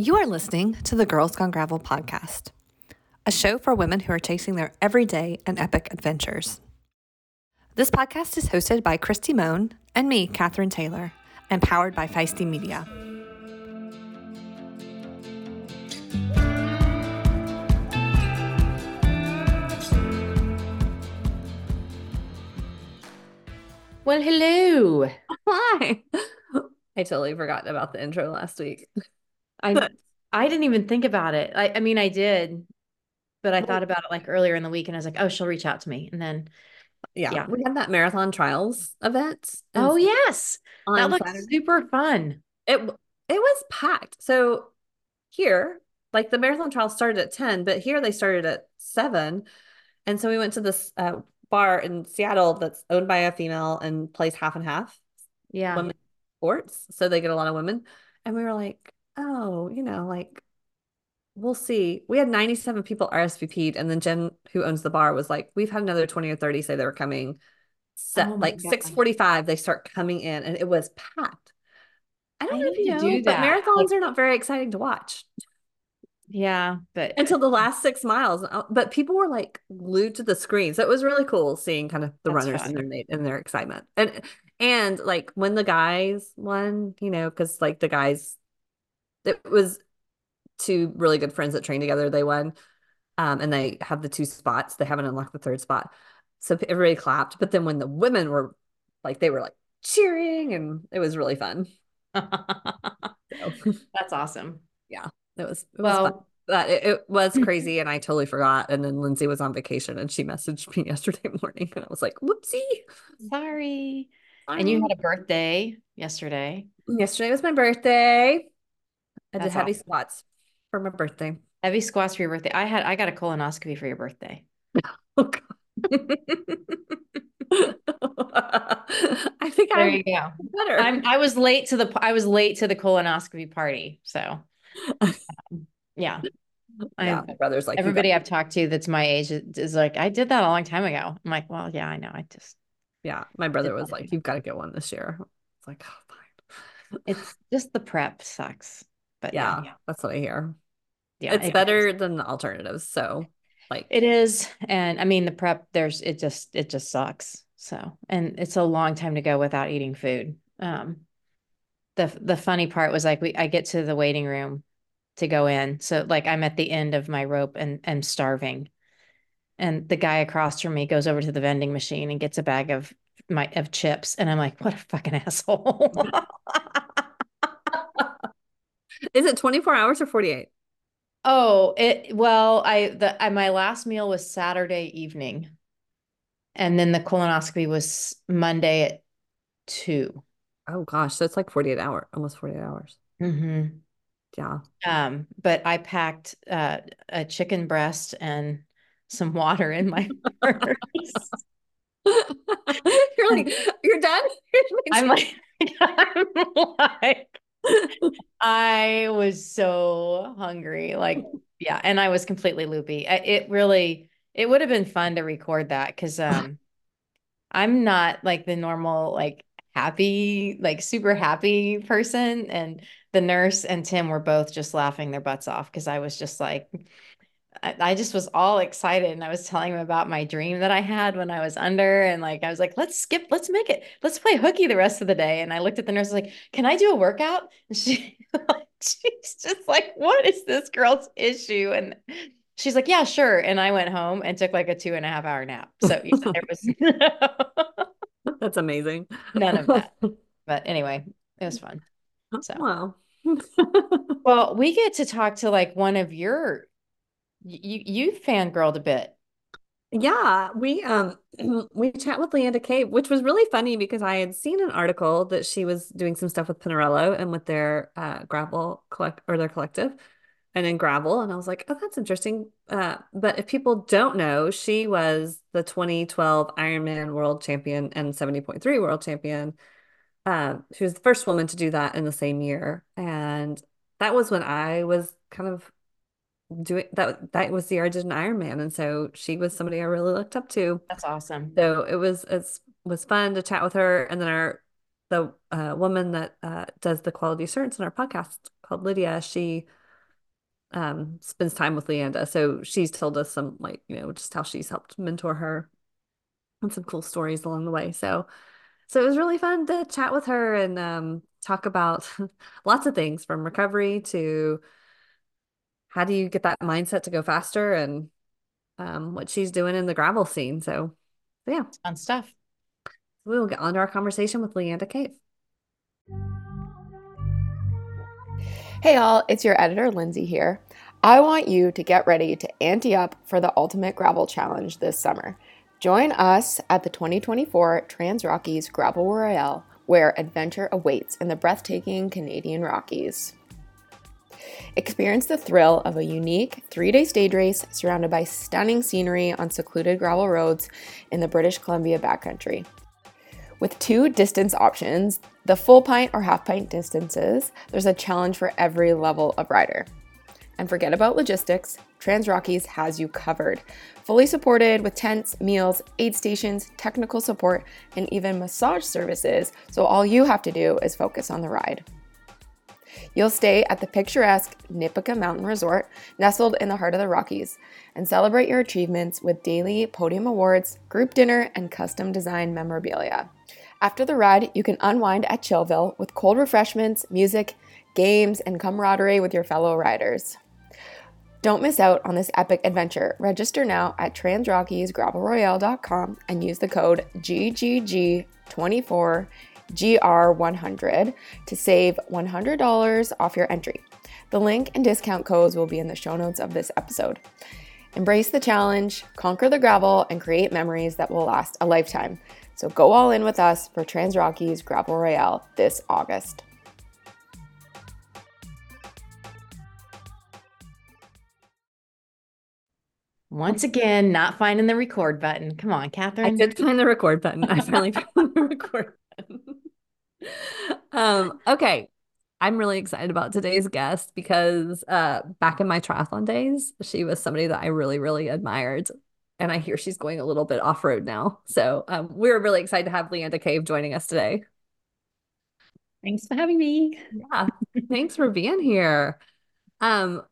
You are listening to the Girls Gone Gravel podcast, a show for women who are chasing their everyday and epic adventures. This podcast is hosted by Kristi Mohn and me, Kathryn Taylor, and powered by Feisty Media. Well, hello. Hi. I totally forgot about the intro last week. I I didn't even think about it. I, I mean, I did, but I thought about it like earlier in the week, and I was like, oh, she'll reach out to me, and then Yeah, Yeah. we had that marathon trials event. oh yes, that looks Saturday. super fun. It it was packed. So here, like the marathon trial started at 10, but here they started at 7. And so we went to this uh, bar in Seattle that's owned by a female and plays half and half Yeah, women sports. So they get a lot of women. And we were like, oh, you know, like we'll see. We had 97 people RSVP'd, and then Jen, who owns the bar, was like, we've had another 20 or 30 say they were coming. So, Oh like God. 6:45, they start coming in, and it was packed. I don't I know if you know, do but that. marathons are not very exciting to watch yeah, but until the last six miles. Uh, But people were like glued to the screen, so it was really cool seeing kind of the runners fun. and their and their excitement. And and like when the guys won, you know, because like the guys, it was two really good friends that trained together. They won, um, and they have the two spots. They haven't unlocked the third spot, so everybody clapped. But then when the women were like, they were like cheering, and it was really fun. So, that's awesome. it was it was fun. Well, But it, it was crazy, and I totally forgot. And then Lindsay was on vacation, and she messaged me yesterday morning, and I was like, "Whoopsie!" sorry. And you had a birthday yesterday. yesterday was my birthday. I did heavy awesome. squats for my birthday. Heavy squats for your birthday. I had I got a colonoscopy for your birthday. Oh. I think There I'm you go. better. I'm I was late to the I was late to the colonoscopy party. So um, yeah. yeah, my brother's like, everybody I've talked to that's my age is like, I did that a long time ago. I'm like, well, yeah, I know. I just Yeah, my brother was like, "You've got to get one this year." It's like, oh, fine. it's just the prep sucks. But Yeah, yeah, that's what I hear. yeah, it's it- better than the alternatives. So, like, It is. And I mean the prep, there's it just it just sucks. So and it's a long time to go without eating food. Um the the funny part was like we I get to the waiting room to go in. So like I'm at the end of my rope and and starving. And the guy across from me goes over to the vending machine and gets a bag of my of chips. And I'm like, what a fucking asshole. is it 24 hours or 48? Oh, it well, I the I, my last meal was Saturday evening. And then the colonoscopy was Monday at 2. Oh gosh, so it's like 48 hour, almost 48 hours. Mm-hmm. Yeah. Um, but I packed uh, a chicken breast and some water in my purse. You're like, you're done? I'm like, I'm like, I was so hungry. Like, yeah, and I was completely loopy. It really, it would have been fun to record that because um, I'm not like the normal like happy, like super happy person. And the nurse and Tim were both just laughing their butts off because I was just like, I, I just was all excited and I was telling him about my dream that I had when I was under and like I was like let's skip let's make it let's play hooky the rest of the day and I looked at the nurse like can I do a workout and she she's just like what is this girl's issue and she's like yeah sure and I went home and took like a two and a half hour nap so know, there was That's amazing. none of that but anyway it was fun oh, So. Wow. well we get to talk to like one of your you you fangirled a bit Yeah, we um we chat with Leanda Cave, which was really funny because I had seen an article that she was doing some stuff with Pinarello and with their uh gravel collect or their collective and in gravel and I was like, "Oh, that's interesting." Uh but if people don't know, she was the 2012 Ironman world champion and 70.3 world champion. Um she was the first woman to do that in the same year and that was when I was kind of doing that that was the year I did an Ironman and so she was somebody I really looked up to that's awesome so it was it was fun to chat with her and then our the uh, woman that uh, does the quality assurance in our podcast called Lydia she um, spends time with Leanda. So she's told us some like, you know, just how she's helped mentor her and some cool stories along the way. So so it was really fun to chat with her and um, talk about lots of things from recovery to how do you get that mindset to go faster and um, what she's doing in the gravel scene. So, so yeah, fun stuff. We will get on to our conversation with Leanda Cave. Hey, all, it's your editor, Lindsay here. I want you to get ready to ante up for the Ultimate Gravel Challenge this summer. Join us at the 2024 Trans Rockies Gravel Royale, where adventure awaits in the breathtaking Canadian Rockies. Experience the thrill of a unique three day stage race surrounded by stunning scenery on secluded gravel roads in the British Columbia backcountry. With two distance options, the full pint or half pint distances, there's a challenge for every level of rider. And forget about logistics, Trans Rockies has you covered. Fully supported with tents, meals, aid stations, technical support, and even massage services, so all you have to do is focus on the ride. You'll stay at the picturesque Nipika Mountain Resort, nestled in the heart of the Rockies, and celebrate your achievements with daily podium awards, group dinner, and custom design memorabilia. After the ride, you can unwind at Chillville with cold refreshments, music, games, and camaraderie with your fellow riders. Don't miss out on this epic adventure. Register now at transrockiesgravelroyale.com and use the code GGG24 GR100 to save $100 off your entry. The link and discount codes will be in the show notes of this episode. Embrace the challenge, conquer the gravel, and create memories that will last a lifetime. So go all in with us for Trans Rockies Gravel Royale this August. Once again, not finding the record button. Come on, Kathryn. I did find the record button. I finally found the record button. um, okay. I'm really excited about today's guest because uh, back in my triathlon days, she was somebody that I really, really admired. And I hear she's going a little bit off road now. So um, we're really excited to have Leanda Cave joining us today. Thanks for having me. Yeah, thanks for being here. Um,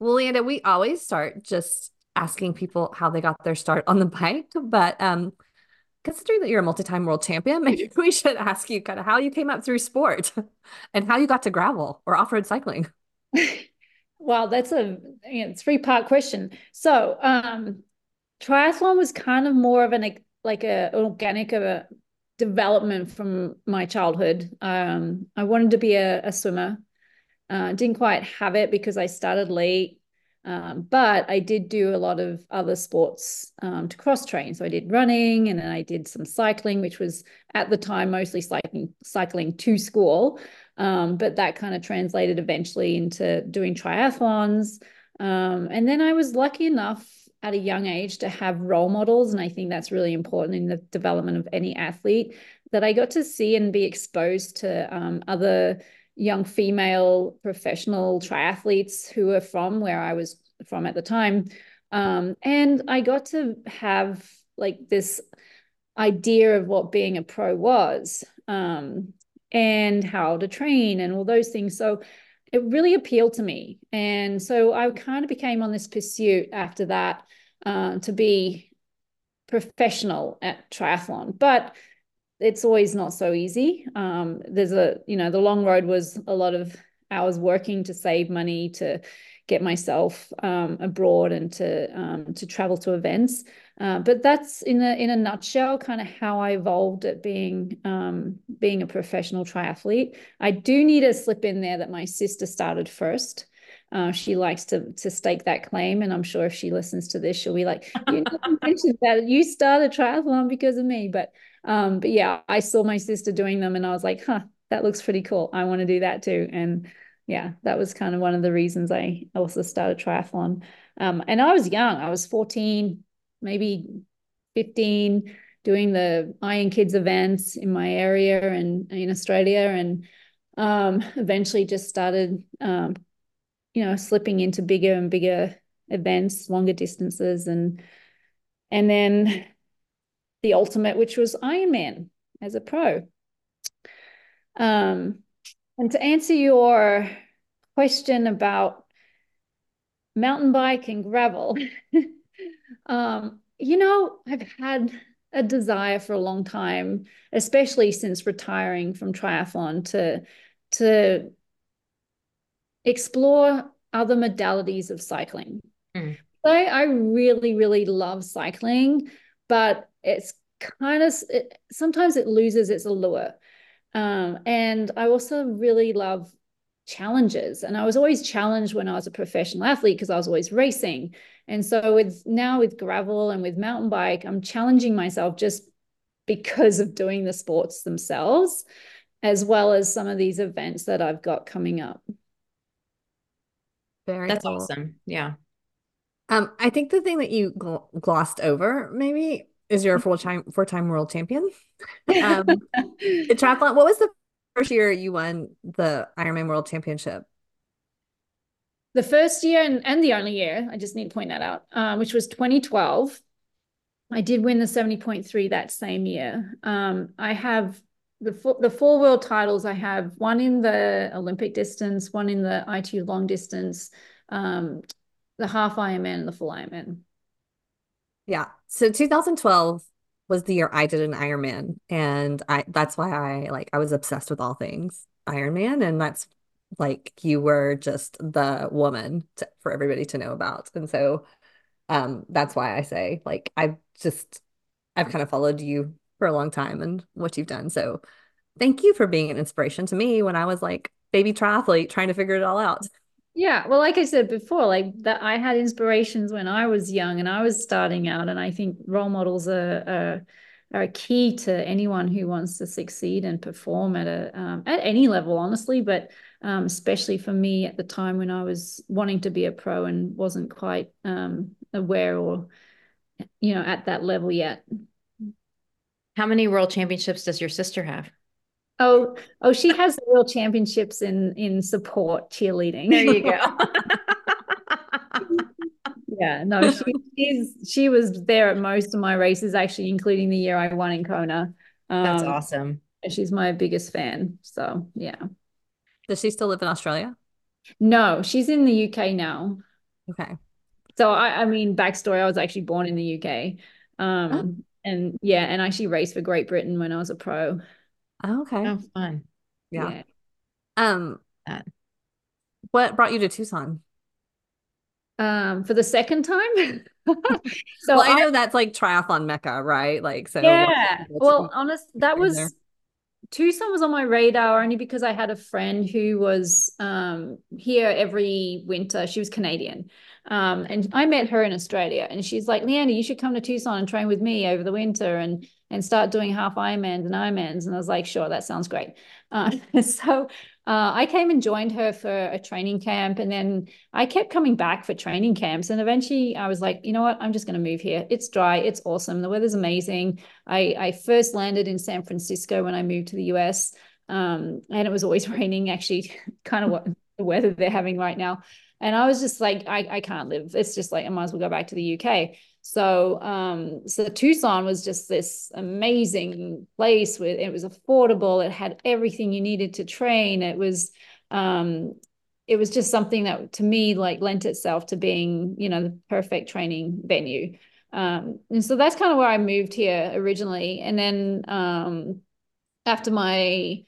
well, Leanda, we always start just asking people how they got their start on the bike, but um, considering that you're a multi-time world champion, maybe we should ask you kind of how you came up through sport and how you got to gravel or off-road cycling. well, that's a you know, three-part question. So, um, triathlon was kind of more of an like a organic of a development from my childhood. Um, I wanted to be a, a swimmer. Uh, didn't quite have it because I started late. Um, but I did do a lot of other sports um, to cross train. So I did running and then I did some cycling, which was at the time mostly cycling, cycling to school. Um, but that kind of translated eventually into doing triathlons. Um, and then I was lucky enough at a young age to have role models. And I think that's really important in the development of any athlete that I got to see and be exposed to um, other young female professional triathletes who were from where I was from at the time. Um, and I got to have like this idea of what being a pro was um, and how to train and all those things. So it really appealed to me. And so I kind of became on this pursuit after that uh, to be professional at triathlon. But it's always not so easy. Um, there's a, you know, the long road was a lot of hours working to save money to get myself um, abroad and to um, to travel to events. Uh, but that's in a in a nutshell, kind of how I evolved at being um, being a professional triathlete. I do need to slip in there that my sister started first. Uh, she likes to to stake that claim, and I'm sure if she listens to this, she'll be like, "You mentioned that you started triathlon because of me." But um, but yeah, I saw my sister doing them and I was like, huh, that looks pretty cool. I want to do that too. And yeah, that was kind of one of the reasons I also started triathlon. Um, and I was young, I was 14, maybe 15, doing the Iron Kids events in my area and in Australia. And um, eventually just started, um, you know, slipping into bigger and bigger events, longer distances. And, and then the ultimate, which was Ironman as a pro. Um, and to answer your question about mountain bike and gravel. um, you know, I've had a desire for a long time, especially since retiring from triathlon, to to explore other modalities of cycling. Mm. I, I really, really love cycling, but it's kind of it, sometimes it loses its allure. Um, and I also really love challenges. And I was always challenged when I was a professional athlete because I was always racing. And so with now with gravel and with mountain bike, I'm challenging myself just because of doing the sports themselves, as well as some of these events that I've got coming up. Very That's cool. awesome. Yeah. Um, I think the thing that you gl- glossed over maybe is you're a full time four time world champion. Um, triathlon. What was the first year you won the Ironman World Championship? The first year and, and the only year, I just need to point that out, um, which was 2012. I did win the 70.3 that same year. Um, I have the four, the four world titles. I have one in the Olympic distance, one in the ITU long distance, um, the half Ironman, and the full Ironman. Yeah. So 2012 was the year I did an Ironman, and I that's why I like I was obsessed with all things Ironman, and that's like you were just the woman to, for everybody to know about, and so um that's why I say like I've just I've kind of followed you for a long time and what you've done. So thank you for being an inspiration to me when I was like baby triathlete trying to figure it all out. Yeah, well, like I said before, like that I had inspirations when I was young and I was starting out, and I think role models are are, are key to anyone who wants to succeed and perform at a um, at any level, honestly. But um, especially for me at the time when I was wanting to be a pro and wasn't quite um, aware or you know at that level yet. How many world championships does your sister have? Oh, oh, she has the world championships in in support cheerleading. There you go. yeah, no, she, she's she was there at most of my races, actually, including the year I won in Kona. Um, That's awesome. She's my biggest fan. So yeah. Does she still live in Australia? No, she's in the UK now. Okay. So I, I mean, backstory: I was actually born in the UK. Um, oh. and yeah, and I actually raced for Great Britain when I was a pro. Oh, okay. Oh, fun. Yeah. yeah. Um, what brought you to Tucson? Um, for the second time. so well, I know I, that's like triathlon mecca, right? Like, so yeah. Well, honest, that was there? Tucson was on my radar only because I had a friend who was um, here every winter. She was Canadian. Um, and I met her in Australia and she's like, Leanda, you should come to Tucson and train with me over the winter and and start doing half Ironmans and Ironmans. And I was like, sure, that sounds great. Uh, so uh, I came and joined her for a training camp. And then I kept coming back for training camps. And eventually I was like, you know what? I'm just going to move here. It's dry. It's awesome. The weather's amazing. I, I first landed in San Francisco when I moved to the US. Um, and it was always raining, actually, kind of what the weather they're having right now. And I was just like, I, I can't live. It's just like, I might as well go back to the UK. So, um, so Tucson was just this amazing place with, it was affordable. It had everything you needed to train. It was, um, it was just something that to me like lent itself to being, you know, the perfect training venue. Um, and so that's kind of where I moved here originally. And then, um, after my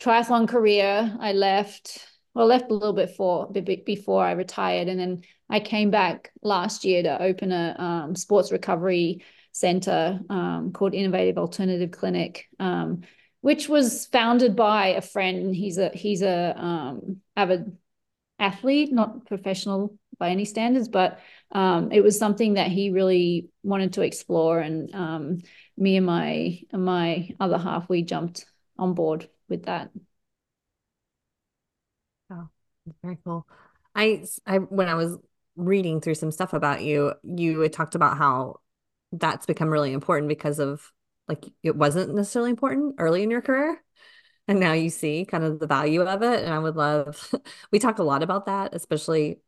triathlon career, I left well, I left a little bit for before I retired, and then I came back last year to open a um, sports recovery center um, called Innovative Alternative Clinic, um, which was founded by a friend. He's a he's a um, avid athlete, not professional by any standards, but um, it was something that he really wanted to explore, and um, me and my my other half we jumped on board with that. Very cool. I, I when I was reading through some stuff about you, you had talked about how that's become really important because of like it wasn't necessarily important early in your career. And now you see kind of the value of it. And I would love, we talk a lot about that, especially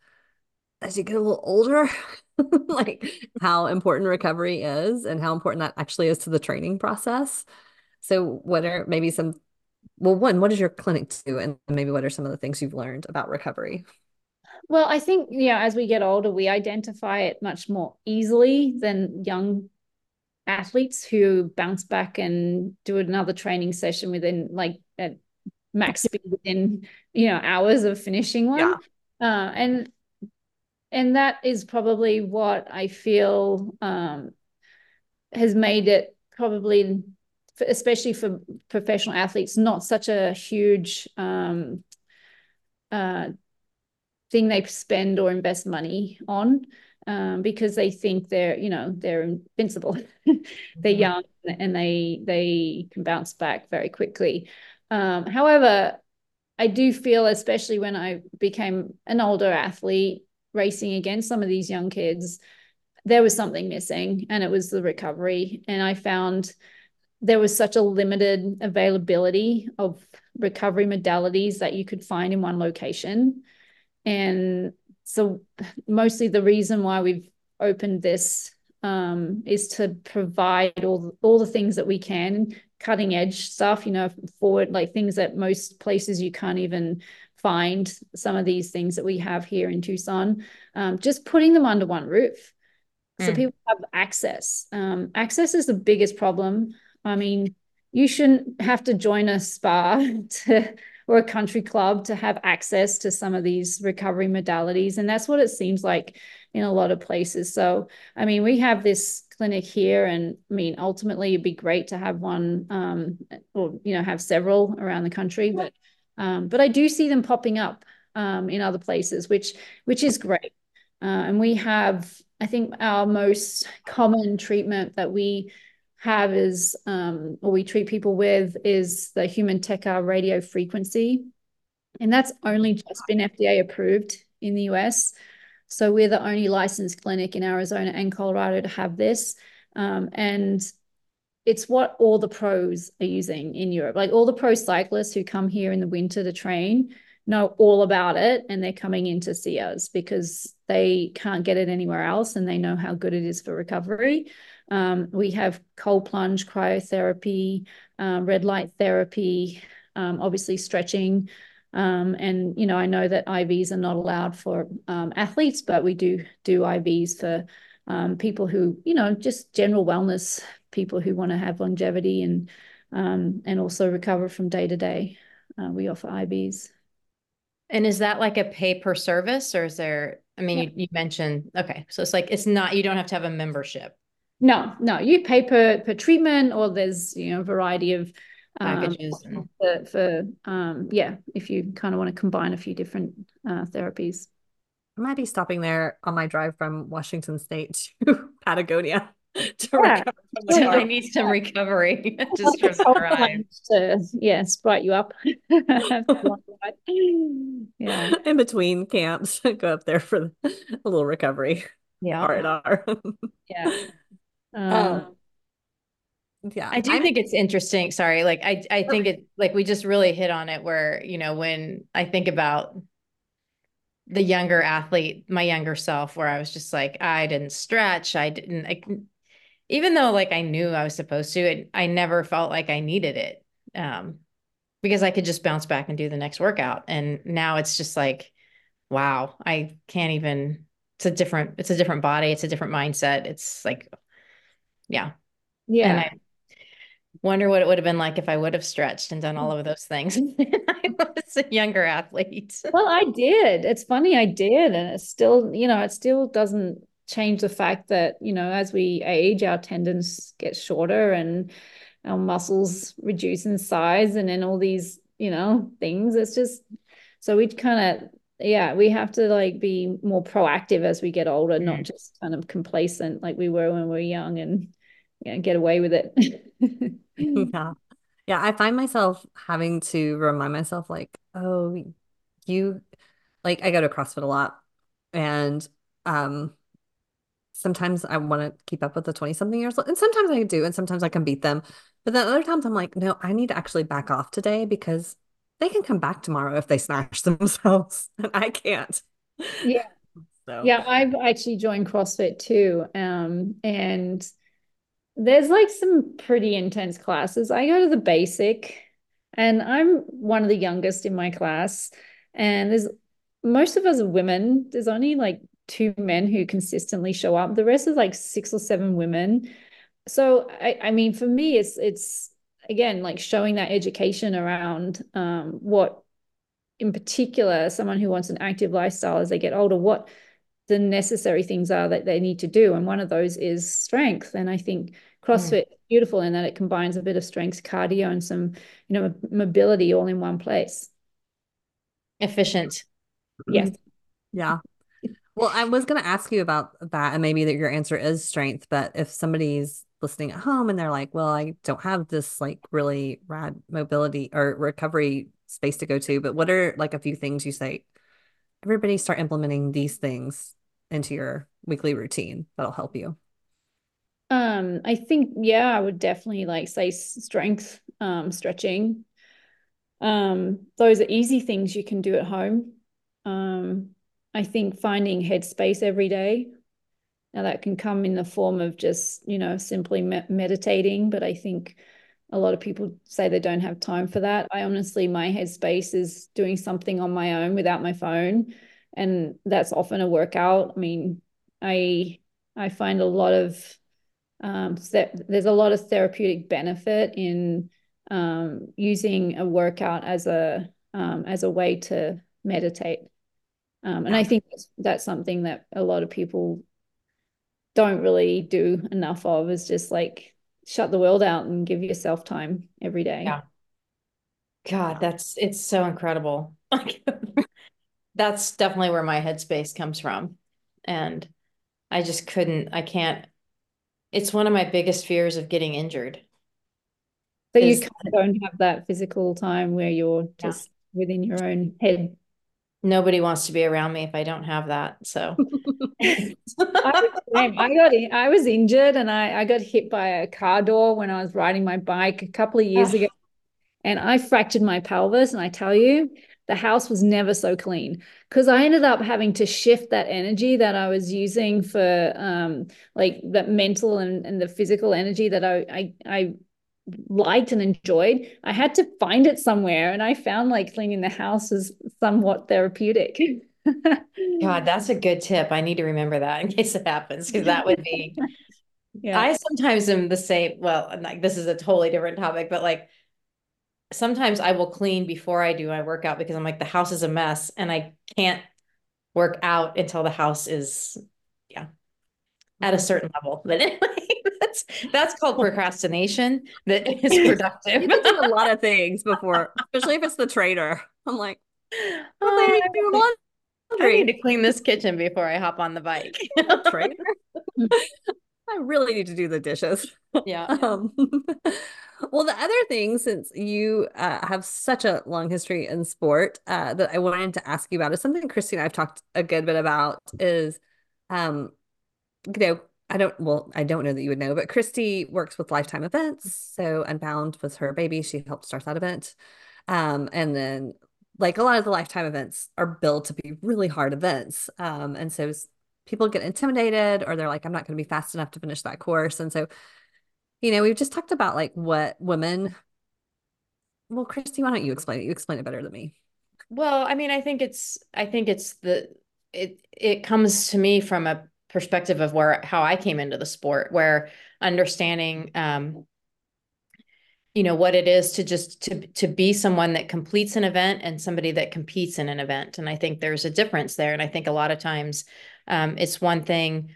as you get a little older, like how important recovery is and how important that actually is to the training process. So, what are maybe some well, one, what does your clinic do? And maybe what are some of the things you've learned about recovery? Well, I think, you know, as we get older, we identify it much more easily than young athletes who bounce back and do another training session within like at max speed within, you know, hours of finishing one. Yeah. Uh, and and that is probably what I feel um, has made it probably, especially for professional athletes, not such a huge um, uh, thing they spend or invest money on um, because they think they're you know they're invincible. They're mm-hmm. young and they they can bounce back very quickly. Um, however i do feel especially when i became an older athlete racing against some of these young kids there was something missing and it was the recovery. And i found there was such a limited availability of recovery modalities that you could find in one location and so mostly the reason why we've opened this um, is to provide all all the things that we can, cutting edge stuff, you know, forward like things that most places you can't even find. Some of these things that we have here in Tucson, um, just putting them under one roof, so mm. people have access. Um, access is the biggest problem. I mean, you shouldn't have to join a spa to or a country club to have access to some of these recovery modalities. And that's what it seems like in a lot of places. So, I mean, we have this clinic here, and I mean, ultimately, it'd be great to have one um, or, you know, have several around the country. But, um, but I do see them popping up um, in other places, which, which is great. Uh, and we have, I think, our most common treatment that we have is, um, or we treat people with, is the human Tecar radio frequency. And that's only just been FDA approved in the US. So we're the only licensed clinic in Arizona and Colorado to have this. Um, and it's what all the pros are using in Europe. Like all the pro cyclists who come here in the winter to train know all about it and they're coming in to see us because they can't get it anywhere else and they know how good it is for recovery. Um, we have cold plunge cryotherapy, uh, red light therapy, um, obviously stretching. Um, and, you know, I know that IVs are not allowed for um, athletes, but we do do IVs for um, people who, you know, just general wellness, people who want to have longevity and um, and also recover from day to day. Uh, we offer IVs. And is that like a pay per service or is there, I mean, yeah. you, you mentioned, okay, so it's like, it's not, you don't have to have a membership. No, no, you pay per per treatment, or there's you know a variety of um, packages um, for, for um yeah, if you kind of want to combine a few different uh, therapies. I might be stopping there on my drive from Washington State to Patagonia to yeah. recover from the I need some recovery just from the drive. To, yeah, sprite you up. yeah. In between camps, go up there for a little recovery. Yeah. R and R. Yeah. Um, um, yeah, I do I'm, think it's interesting. Sorry, like I, I think it like we just really hit on it where you know when I think about the younger athlete, my younger self, where I was just like I didn't stretch, I didn't, I, even though like I knew I was supposed to, it, I never felt like I needed it, um, because I could just bounce back and do the next workout. And now it's just like, wow, I can't even. It's a different, it's a different body, it's a different mindset. It's like yeah. Yeah. And I wonder what it would have been like if I would have stretched and done all of those things. I was a younger athlete. Well, I did. It's funny, I did. And it still, you know, it still doesn't change the fact that, you know, as we age, our tendons get shorter and our muscles reduce in size and then all these, you know, things. It's just so we kind of yeah, we have to like be more proactive as we get older, mm. not just kind of complacent like we were when we were young and yeah, get away with it. yeah. Yeah. I find myself having to remind myself, like, oh, you like I go to CrossFit a lot and um sometimes I want to keep up with the 20 something years old and sometimes I do and sometimes I can beat them. But then other times I'm like, no, I need to actually back off today because they can come back tomorrow if they smash themselves and I can't. Yeah. So. Yeah, I've actually joined CrossFit too. Um, and there's like some pretty intense classes. I go to the basic and I'm one of the youngest in my class. And there's most of us are women. There's only like two men who consistently show up. The rest is like six or seven women. So I, I mean, for me, it's it's again like showing that education around um, what, in particular, someone who wants an active lifestyle as they get older, what the necessary things are that they need to do, and one of those is strength. And I think CrossFit mm. beautiful in that it combines a bit of strength, cardio, and some you know mobility all in one place. Efficient. Yes. Yeah. Well, I was going to ask you about that, and maybe that your answer is strength. But if somebody's listening at home and they're like, "Well, I don't have this like really rad mobility or recovery space to go to," but what are like a few things you say? Everybody start implementing these things into your weekly routine that'll help you. Um, I think yeah, I would definitely like say strength, um, stretching. Um, those are easy things you can do at home. Um, I think finding headspace every day. Now that can come in the form of just, you know, simply me meditating, but I think a lot of people say they don't have time for that. I honestly, my headspace is doing something on my own without my phone. And that's often a workout. I mean, I I find a lot of um, there's a lot of therapeutic benefit in um, using a workout as a um, as a way to meditate. Um, and I think that's, that's something that a lot of people don't really do enough of is just like shut the world out and give yourself time every day. Yeah. God, that's it's so incredible. that's definitely where my headspace comes from. And I just couldn't, I can't, it's one of my biggest fears of getting injured. So you don't have that physical time where you're just yeah. within your own head nobody wants to be around me if I don't have that. So I, I got I was injured and I, I got hit by a car door when I was riding my bike a couple of years oh. ago. And I fractured my pelvis. And I tell you, the house was never so clean because I ended up having to shift that energy that I was using for um like that mental and, and the physical energy that I I, I liked and enjoyed, I had to find it somewhere. And I found like cleaning the house is somewhat therapeutic. God, that's a good tip. I need to remember that in case it happens, because that would be. yeah. I sometimes am the same. Well, like this is a totally different topic, but like sometimes I will clean before I do my workout because I'm like, the house is a mess and I can't work out until the house is, at a certain level. But anyway that's that's called procrastination that is productive. you do a lot of things before, especially if it's the trader. I'm like, oh, I, I need to clean this kitchen before I hop on the bike. trader. I really need to do the dishes. Yeah. Um, well, the other thing, since you uh, have such a long history in sport, uh, that I wanted to ask you about is something Christine I've talked a good bit about is, um, you know, I don't, well, I don't know that you would know, but Kristi works with Lifetime Events. So Unbound was her baby. She helped start that event. Um, and then, like a lot of the Lifetime events are built to be really hard events. Um, and so people get intimidated or they're like, I'm not going to be fast enough to finish that course. And so, you know, we've just talked about like what women, well, Kristi, why don't you explain it? You explain it better than me. Well, I mean, I think it's, I think it's the, it, it comes to me from a perspective of where how I came into the sport, where understanding um, you know what it is to just to to be someone that completes an event and somebody that competes in an event. And i think there's a difference there. And i think a lot of times um, it's one thing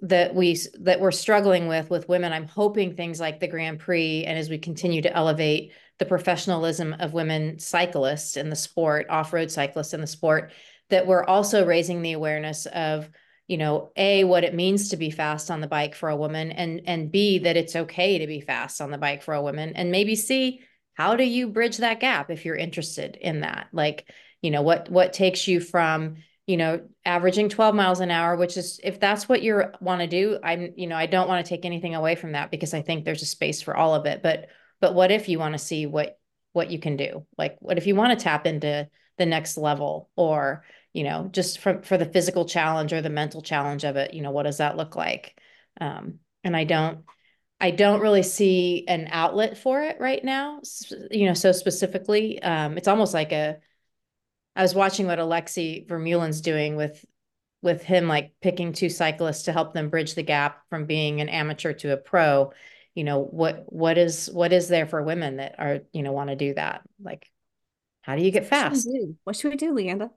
that we that we're struggling with with women. I'm hoping things like the grand prix and as we continue to elevate the professionalism of women cyclists in the sport off-road cyclists in the sport that we're also raising the awareness of you know a what it means to be fast on the bike for a woman and and b that it's okay to be fast on the bike for a woman and maybe c how do you bridge that gap if you're interested in that? Like you know what what takes you from you know averaging 12 miles an hour which is if that's what you want to do i'm you know i don't want to take anything away from that because i think there's a space for all of it but but what if you want to see what what you can do? Like what if you want to tap into the next level or you know, just for, for the physical challenge or the mental challenge of it, you know, what does that look like? Um, and I don't, I don't really see an outlet for it right now. You know, so specifically, um, it's almost like a, I was watching what Alexi Vermeulen's doing with with him like picking two cyclists to help them bridge the gap from being an amateur to a pro you know what what is what is there for women that are you know want to do that like how do you get fast what should we do, we do leanda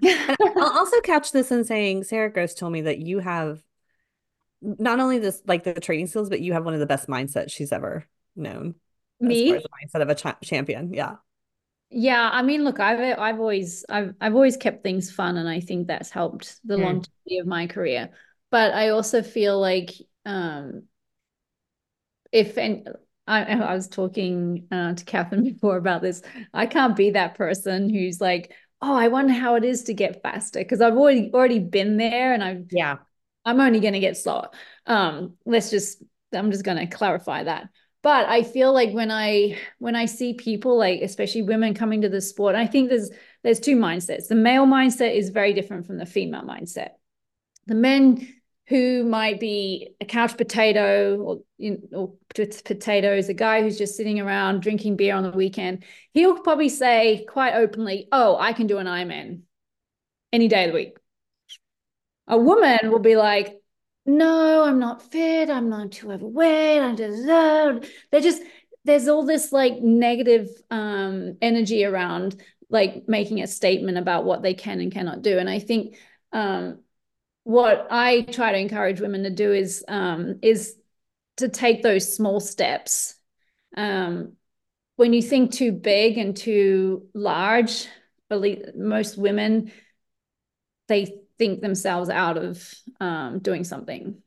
i'll also couch this in saying sarah gross told me that you have not only this like the training skills but you have one of the best mindsets she's ever known me as, as mindset of a cha- champion yeah yeah, I mean, look, I've I've always I've I've always kept things fun, and I think that's helped the mm. longevity of my career. But I also feel like um, if and I, I was talking uh, to Kathryn before about this, I can't be that person who's like, oh, I wonder how it is to get faster because I've already already been there, and I've yeah, I'm only going to get slower. Um, let's just I'm just going to clarify that. But i feel like when i when i see people like especially women coming to the sport i think there's there's two mindsets. The male mindset is very different from the female mindset. The men who might be a couch potato or, you know, or potatoes, a guy who's just sitting around drinking beer on the weekend, he'll probably say quite openly, Oh, I can do an Ironman any day of the week. A woman will be like, no, I'm not fit. I'm not too overweight. I'm just, they're just, there's all this like negative um, energy around like making a statement about what they can and cannot do. And I think um, what I try to encourage women to do is um, is to take those small steps. Um, when you think too big and too large, most women they think themselves out of um, doing something.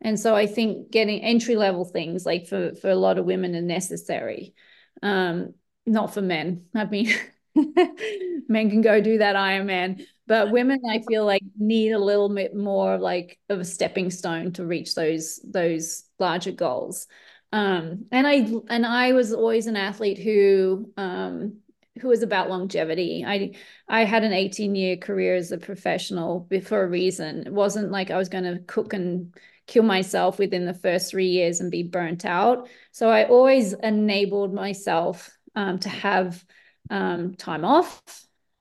And so I think getting entry level things like for for a lot of women are necessary, um, not for men. I mean, men can go do that Ironman, but women I feel like need a little bit more like of a stepping stone to reach those those larger goals. Um, and I and I was always an athlete who um, who was about longevity. I I had an 18 year career as a professional for a reason. It wasn't like I was going to cook and kill myself within the first three years and be burnt out. So I always enabled myself um, to have um, time off,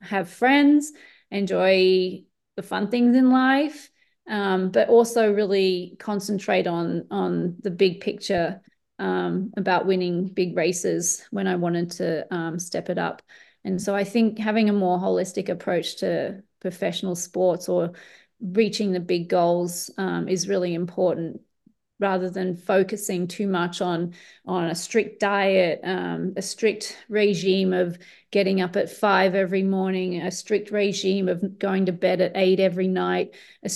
have friends, enjoy the fun things in life, um, but also really concentrate on on the big picture um, about winning big races when I wanted to um, step it up. And so I think having a more holistic approach to professional sports or reaching the big goals um, is really important rather than focusing too much on on a strict diet um, a strict regime of getting up at five every morning a strict regime of going to bed at eight every night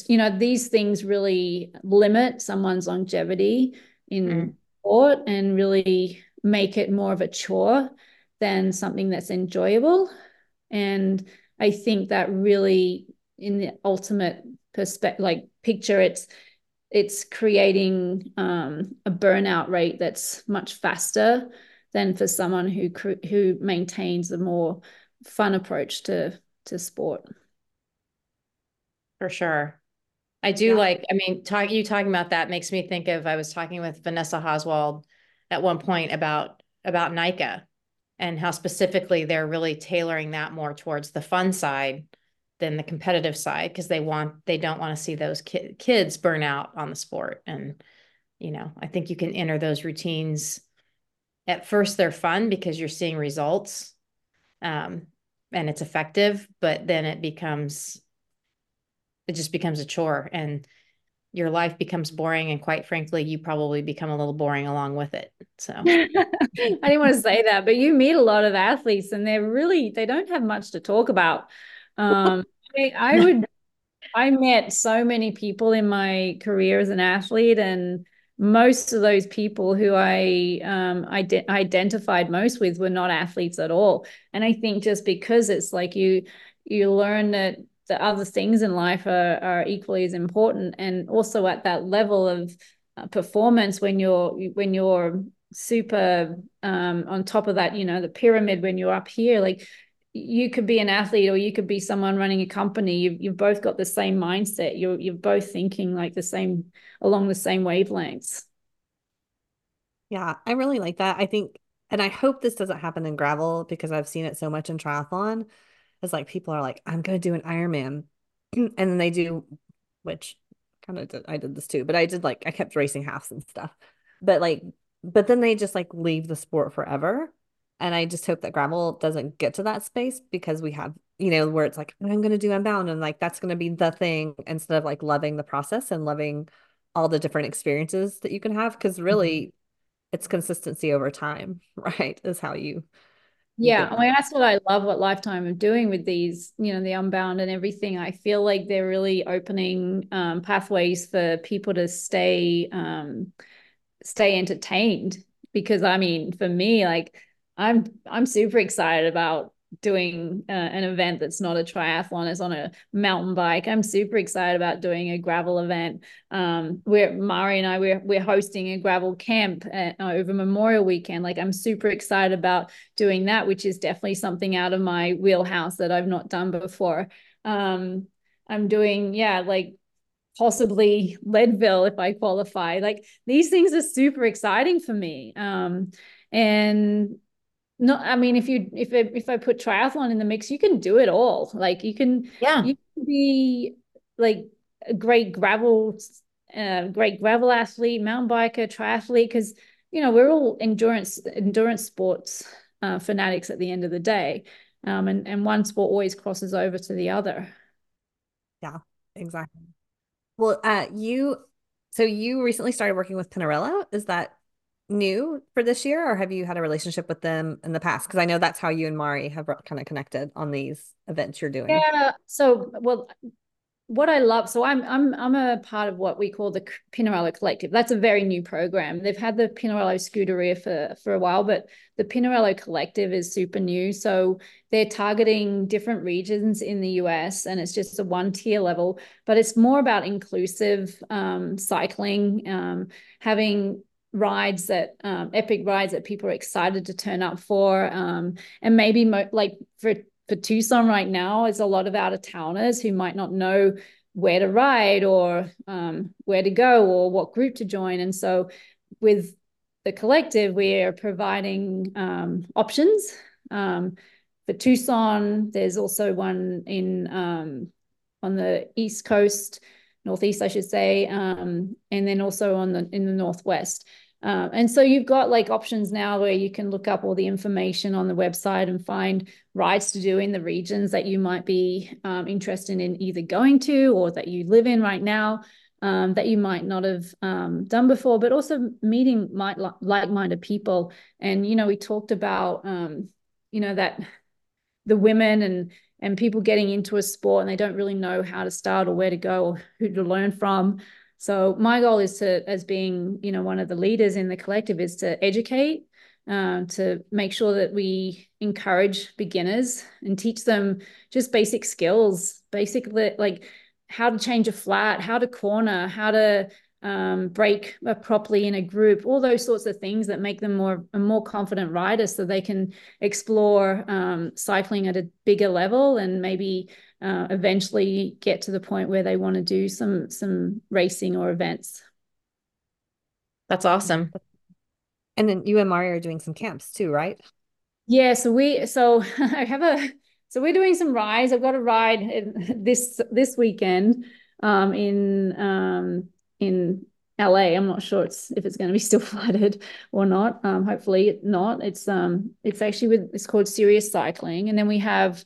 you know these things really limit someone's longevity in mm sport and really make it more of a chore than something that's enjoyable. And I think that really, in the ultimate perspective, like picture, it's it's creating um, a burnout rate that's much faster than for someone who who maintains a more fun approach to to sport. For sure. I do yeah. like, I mean, talk, you talking about that makes me think of, I was talking with Vanessa Hoswald at one point about, about NICA and how specifically they're really tailoring that more towards the fun side than the competitive side because they want they don't want to see those ki- kids burn out on the sport. And you know i think you can enter those routines at first they're fun because you're seeing results um, and it's effective but then it becomes it just becomes a chore and your life becomes boring and quite frankly you probably become a little boring along with it. So i didn't want to say that but you meet a lot of athletes and they're really they don't have much to talk about um I, I would i met so many people in my career as an athlete and most of those people who I um, ide- identified most with were not athletes at all. And I think just because it's like you you learn that the other things in life are, are equally as important and also at that level of uh, performance when you're when you're super um, on top of that you know the pyramid when you're up here like you could be an athlete or you could be someone running a company you've, you've both got the same mindset. You're you're both thinking like the same along the same wavelengths. Yeah i really like that. I think and i hope this doesn't happen in gravel because i've seen it so much in triathlon. Is like people are like, I'm gonna do an Ironman, and then they do, which kind of did, I did this too, but I did like I kept racing halves and stuff, but like, but then they just like leave the sport forever. And I just hope that gravel doesn't get to that space because we have, you know, where it's like, I'm going to do Unbound and like that's going to be the thing instead of like loving the process and loving all the different experiences that you can have. Cause really, mm-hmm. it's consistency over time, right? Is how you yeah, I mean that's what I love what Lifetime are doing with these, you know, the Unbound and everything. I feel like they're really opening um, pathways for people to stay um, stay entertained. Because I mean, for me, like I'm I'm super excited about doing uh, an event that's not a triathlon it's on a mountain bike. I'm super excited about doing a gravel event. Um we're mari and i we're, we're hosting a gravel camp at, uh, over memorial weekend. Like i'm super excited about doing that which is definitely something out of my wheelhouse that i've not done before. Um i'm doing yeah like possibly leadville if i qualify. Like these things are super exciting for me. Um and no i mean if you if I, if i put triathlon in the mix you can do it all. Like you can yeah. you can be like a great gravel uh, great gravel athlete mountain biker triathlete because you know we're all endurance endurance sports uh, fanatics at the end of the day. Um, and and one sport always crosses over to the other. Yeah exactly. Well uh you so you recently started working with pinarello is that new for this year, or have you had a relationship with them in the past? Because I know that's how you and Mari have kind of connected on these events you're doing. Yeah. So, well, what I love, so I'm I'm I'm a part of what we call the Pinarello Collective. That's a very new program. They've had the Pinarello Scuderia for for a while, but the Pinarello Collective is super new. So they're targeting different regions in the US, and it's just a one tier level. But it's more about inclusive um, cycling, um, having rides that um, epic rides that people are excited to turn up for um, and maybe mo- like for for tucson right now is a lot of out of towners who might not know where to ride or um, where to go or what group to join. And so with the collective we are providing um, options um, for tucson. There's also one in um, on the east coast northeast i should say and then also on the in the northwest um, and so you've got like options now where you can look up all the information on the website and find rides to do in the regions that you might be um, interested in either going to or that you live in right now um, that you might not have um, done before, but also meeting might like-minded people. And you know, we talked about um, you know that the women and and people getting into a sport and they don't really know how to start or where to go or who to learn from. So my goal is to, as being, you know, one of the leaders in the collective, is to educate, uh, to make sure that we encourage beginners and teach them just basic skills, basically like how to change a flat, how to corner, how to um, brake properly in a group, all those sorts of things that make them more a more confident rider, so they can explore um, cycling at a bigger level and maybe uh, eventually get to the point where they want to do some some racing or events. That's awesome. And then you and Mari are doing some camps too, right? Yeah. So we so I have a so we're doing some rides. I've got a ride this this weekend um, in um, in LA. I'm not sure it's if it's going to be still flooded or not. Um, hopefully not. It's um it's actually with it's called Serious Cycling, and then we have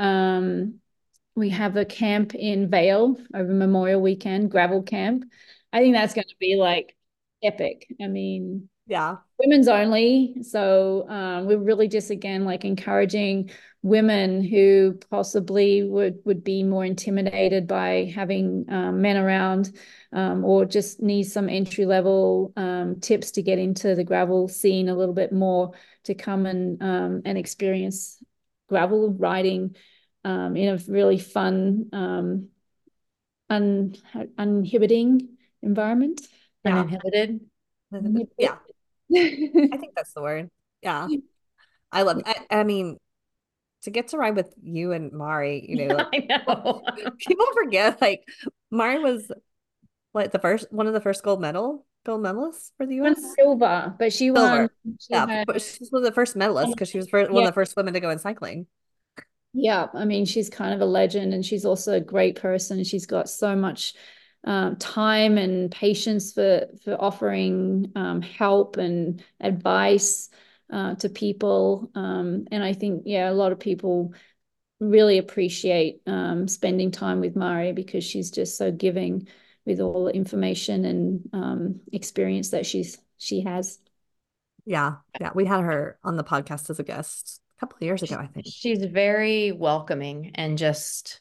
um we have a camp in Vail over Memorial Weekend, gravel camp. I think that's going to be like epic. I mean, yeah, women's only. So um, we're really just again like encouraging women who possibly would would be more intimidated by having um, men around um, or just need some entry level um, tips to get into the gravel scene a little bit more to come and um, and experience gravel riding um, in a really fun um, un uninhibiting environment yeah. uninhibited yeah i think that's the word yeah i love I, I mean to get to ride with you and Mari, you know, like, I know. people forget like Mari was like the first one of the first gold medal gold medalists for the U.S. silver, but she silver. won. She yeah, had... but she was the first medalist because she was first, one of the first women to go in cycling. Yeah, I mean, she's kind of a legend and she's also a great person. She's got so much um, time and patience for for offering um, help and advice uh, to people. Um, and I think, yeah, a lot of people really appreciate um, spending time with Mari because she's just so giving with all the information and um, experience that she's she has. Yeah, yeah, we had her on the podcast as a guest couple of years ago, I think. She's very welcoming and just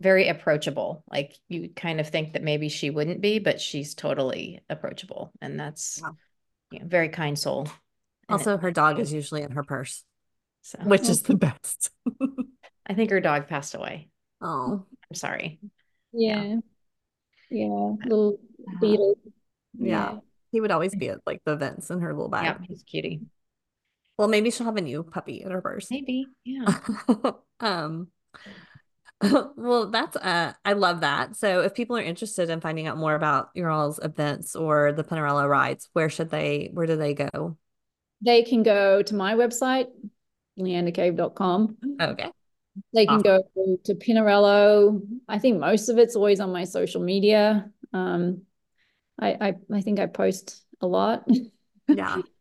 very approachable. Like you kind of think that maybe she wouldn't be, but she's totally approachable, and that's yeah. you know, very kind soul. Also, it, her dog is usually in her purse, so. which is the best. I think her dog passed away. Oh, I'm sorry. Yeah, yeah, yeah. little uh, beetle. Yeah. yeah. he would always be at like the events in her little bag. Yeah, he's cutie. Well, maybe she'll have a new puppy in her purse. Maybe, yeah. um, well, that's uh, I love that. So, if people are interested in finding out more about your all's events or the Pinarello rides, where should they? Where do they go? They can go to my website, leandacave.com. Okay. They can awesome. go to Pinarello. I think most of it's always on my social media. Um, I, I, I think I post a lot. Yeah.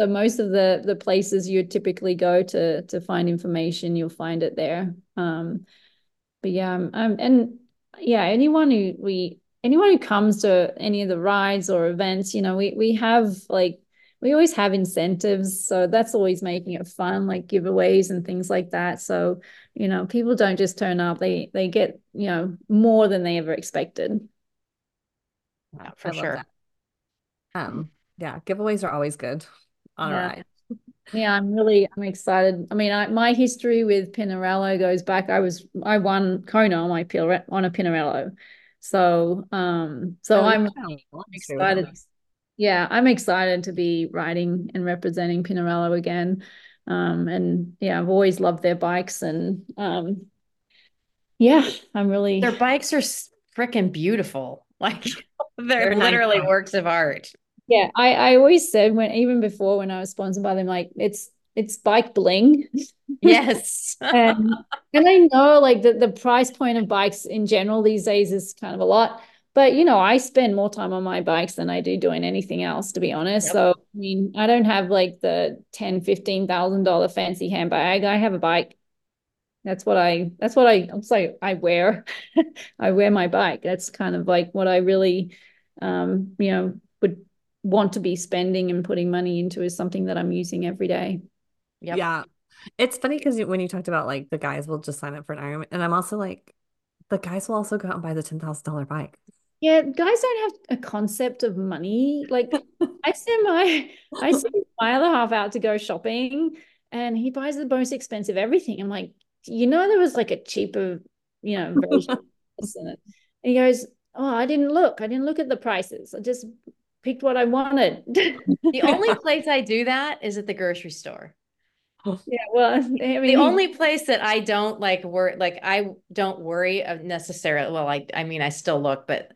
so most of the the places you typically go to to find information, you'll find it there. Um, but yeah, um, um, and yeah, anyone who we anyone who comes to any of the rides or events, you know, we we have like we always have incentives. So that's always making it fun, like giveaways and things like that. So, you know, people don't just turn up, they they get, you know, more than they ever expected. Yeah, for sure. Um, yeah, giveaways are always good on yeah. ride. Yeah, I'm really I'm excited. I mean, I, my history with Pinarello goes back. I was I won Kona on my on a Pinarello, so um, so oh, I'm, I'm excited yeah, I'm excited to be riding and representing Pinarello again. Um, and yeah, I've always loved their bikes and um, yeah, I'm really their bikes are freaking beautiful. Like they're, they're literally nice. works of art. Yeah, I, I always said when even before when I was sponsored by them, like it's it's bike bling. Yes. and and I know like the, the price point of bikes in general these days is kind of a lot. But you know, I spend more time on my bikes than I do doing anything else, to be honest. Yep. So I mean, I don't have like the ten, fifteen thousand dollar fancy handbag. I have a bike. That's what I that's what I I'm sorry, I wear. I wear my bike. That's kind of like what I really um, you know, would want to be spending and putting money into is something that I'm using every day. Yep. Yeah. It's funny because when you talked about like the guys will just sign up for an Ironman, and I'm also like, the guys will also go out and buy the ten thousand dollar bike. Yeah, guys don't have a concept of money. Like I send my I send my other half out to go shopping and he buys the most expensive everything. I'm like, you know, there was like a cheaper, you know, version and he goes, Oh, I didn't look. I didn't look at the prices. I just picked what I wanted. the only place I do that is at the grocery store. Yeah, well, I mean, the only place that I don't like worry, like I don't worry of necessarily. Well, I, I mean, I still look, but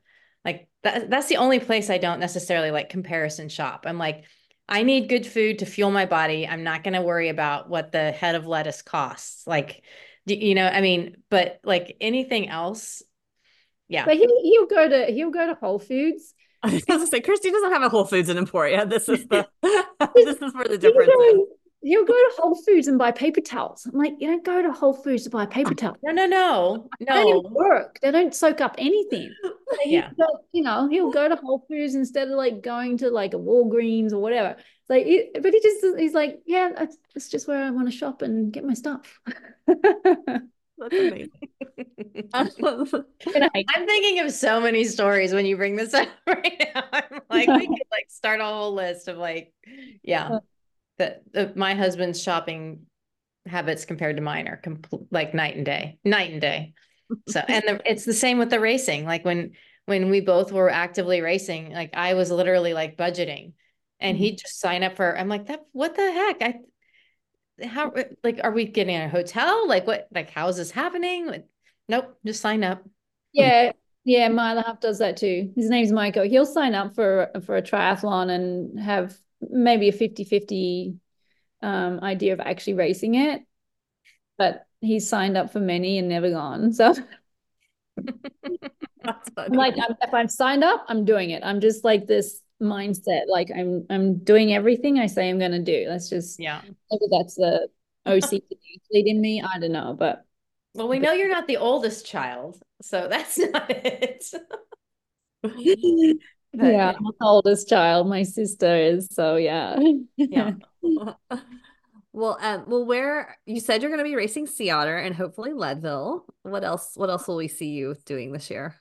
like that, that's the only place I don't necessarily like comparison shop. I'm like, I need good food to fuel my body. I'm not going to worry about what the head of lettuce costs. Like, you know, I mean, but like anything else, yeah. But he'll, he'll go to he'll go to Whole Foods. I was going to say, Kristi doesn't have a Whole Foods in Emporia. This is the this is where the difference is he'll go to Whole Foods and buy paper towels. I'm like, you don't go to Whole Foods to buy paper towels. No, no, no, no. They don't work. They don't soak up anything. So yeah. Go, you know, he'll go to Whole Foods instead of like going to like a Walgreens or whatever. Like, but he just he's like, yeah, that's, that's just where I want to shop and get my stuff. That's amazing. I'm thinking of so many stories when you bring this up right now. I'm like, we could like start a whole list of like, yeah that my husband's shopping habits compared to mine are complete like night and day, night and day. So, and the, it's the same with the racing. Like when when we both were actively racing, like I was literally like budgeting, and mm-hmm. he'd just sign up for. I'm like, that. What the heck? I how like are we getting a hotel? Like what? Like how is this happening? Like, nope, just sign up. Yeah, yeah, my half does that too. His name's Michael. He'll sign up for for a triathlon and have maybe a 50 50 um, idea of actually racing it. But he's signed up for many and never gone. So like, I'm, if I'm signed up, I'm doing it. I'm just like this mindset. Like I'm, I'm doing everything I say I'm going to do. That's just, yeah. Maybe that's the OCD leading me. I don't know, but. Well, we know you're not the oldest child, so that's not it. but, yeah, I'm the oldest child. My sister is, so yeah. yeah. Well, um, well, where you said you're going to be racing Sea Otter and hopefully Leadville. What else? What else will we see you doing this year?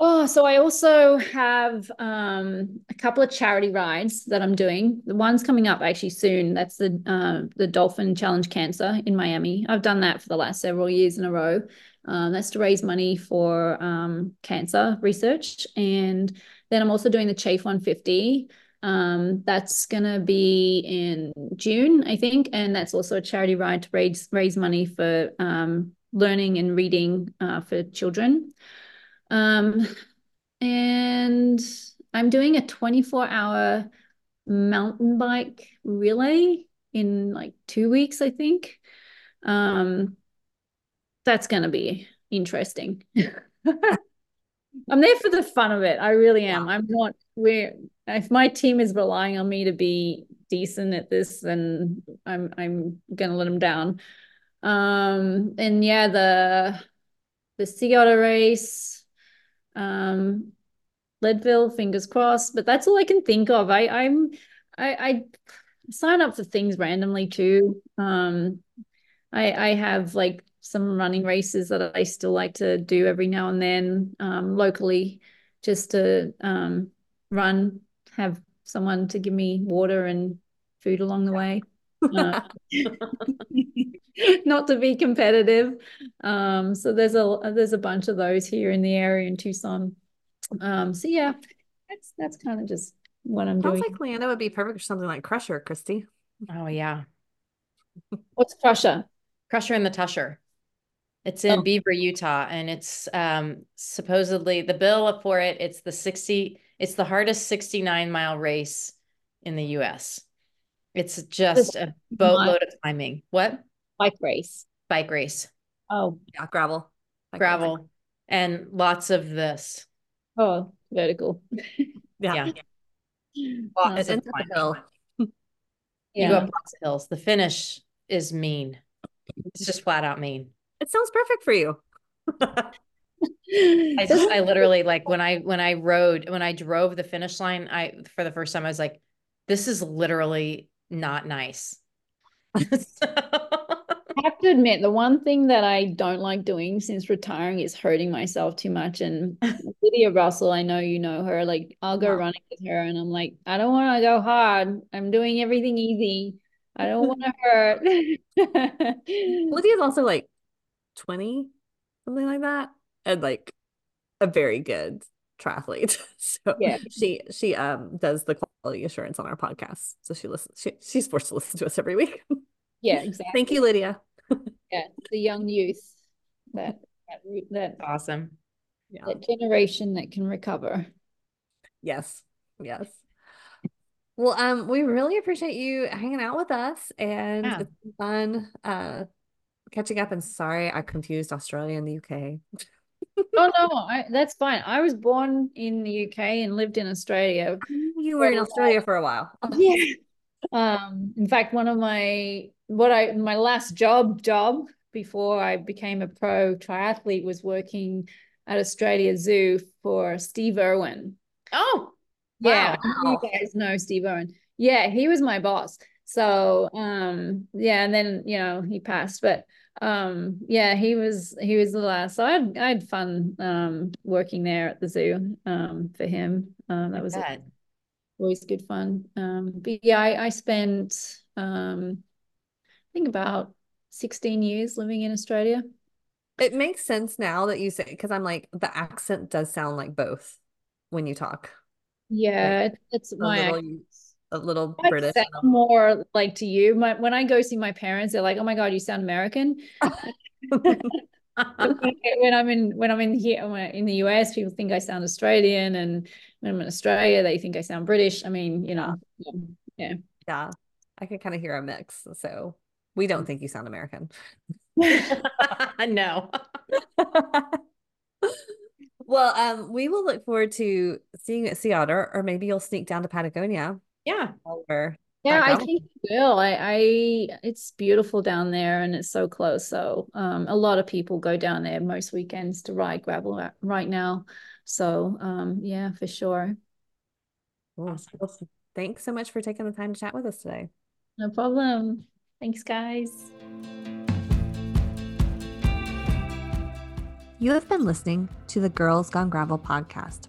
Oh, so I also have um, a couple of charity rides that I'm doing. The one's coming up actually soon. That's the uh, the Dolphin Challenge Cancer in Miami. I've done that for the last several years in a row. Um, that's to raise money for um, cancer research, and then I'm also doing the Chafe 150. Um, that's gonna be in June, I think, and that's also a charity ride to raise raise money for um, learning and reading uh, for children. Um, and I'm doing a 24 hour mountain bike relay in like two weeks, I think. Um, that's gonna be interesting. I'm there for the fun of it. I really am. I'm not we're if my team is relying on me to be decent at this, then I'm I'm gonna let them down. Um and yeah, the the Sea Otter race, um, Leadville, fingers crossed. But that's all I can think of. I I'm I I sign up for things randomly too. Um I I have like some running races that I still like to do every now and then um, locally just to um, run, have someone to give me water and food along the way. Uh, not to be competitive. Um, so there's a there's a bunch of those here in the area in Tucson. Um, so yeah, that's that's kind of just what I'm Sounds doing. like Leanda would be perfect for something like Crusher, Kristi. Oh yeah. What's Crusher? Crusher in the Tushar. It's in oh. Beaver, Utah, and it's um, supposedly the bill for it. It's the sixty. It's the hardest sixty-nine mile race in the U.S. It's just a boatload of climbing. What? Bike race. Bike race. Oh, yeah, gravel. Bike gravel, race. and lots of this. Oh, vertical. yeah. yeah. In the hill. Yeah. You go up lots of hills. The finish is mean. It's just flat out mean. It sounds perfect for you. I just, I literally like when I when I rode when I drove the finish line, I for the first time I was like, this is literally not nice. so. I have to admit, the one thing that I don't like doing since retiring is hurting myself too much. And Lydia Russell, I know you know her. Like, I'll go wow. running with her, and I'm like, I don't want to go hard. I'm doing everything easy. I don't want to hurt. Lydia's also like 20, something like that, and like a very good triathlete. So yeah, she she um does the quality assurance on our podcast. So she listens. She, she's forced to listen to us every week. Yeah, exactly. Thank you, Lydia. yeah, the young youth that that, that awesome. Yeah, that generation that can recover. Yes, yes. Well, um, we really appreciate you hanging out with us, and yeah. it's been fun. Uh, catching up and sorry I confused Australia and the UK. oh no, I, that's fine. I was born in the UK and lived in Australia. You were in Australia for a while. yeah. Um, in fact, one of my what I my last job job before I became a pro triathlete was working at Australia Zoo for Steve Irwin. Oh, yeah, wow. you guys know Steve Irwin. Yeah, he was my boss. So um yeah, and then you know he passed, but um yeah, he was he was the last. So I had I had fun um working there at the zoo um for him. Um that was a, always good fun. Um but yeah, I, I spent um I think about 16 years living in Australia. It makes sense now that you say because I'm like the accent does sound like both when you talk. Yeah, like, it's my a little British. more like to you. My, when I go see my parents, they're like, "Oh my god, you sound American." when I'm in when I'm in here in the US, people think I sound Australian, and when I'm in Australia, they think I sound British. I mean, you know, yeah, yeah. I can kind of hear a mix. So we don't think you sound American. no. well, um, we will look forward to seeing you at Sea Otter, or maybe you'll sneak down to Patagonia. Yeah. Over. Yeah, I think will. I, I it's beautiful down there and it's so close. So um a lot of people go down there most weekends to ride gravel right now. So um yeah, for sure. Awesome. Well, thanks so much for taking the time to chat with us today. No problem. Thanks, guys. You have been listening to the Girls Gone Gravel podcast.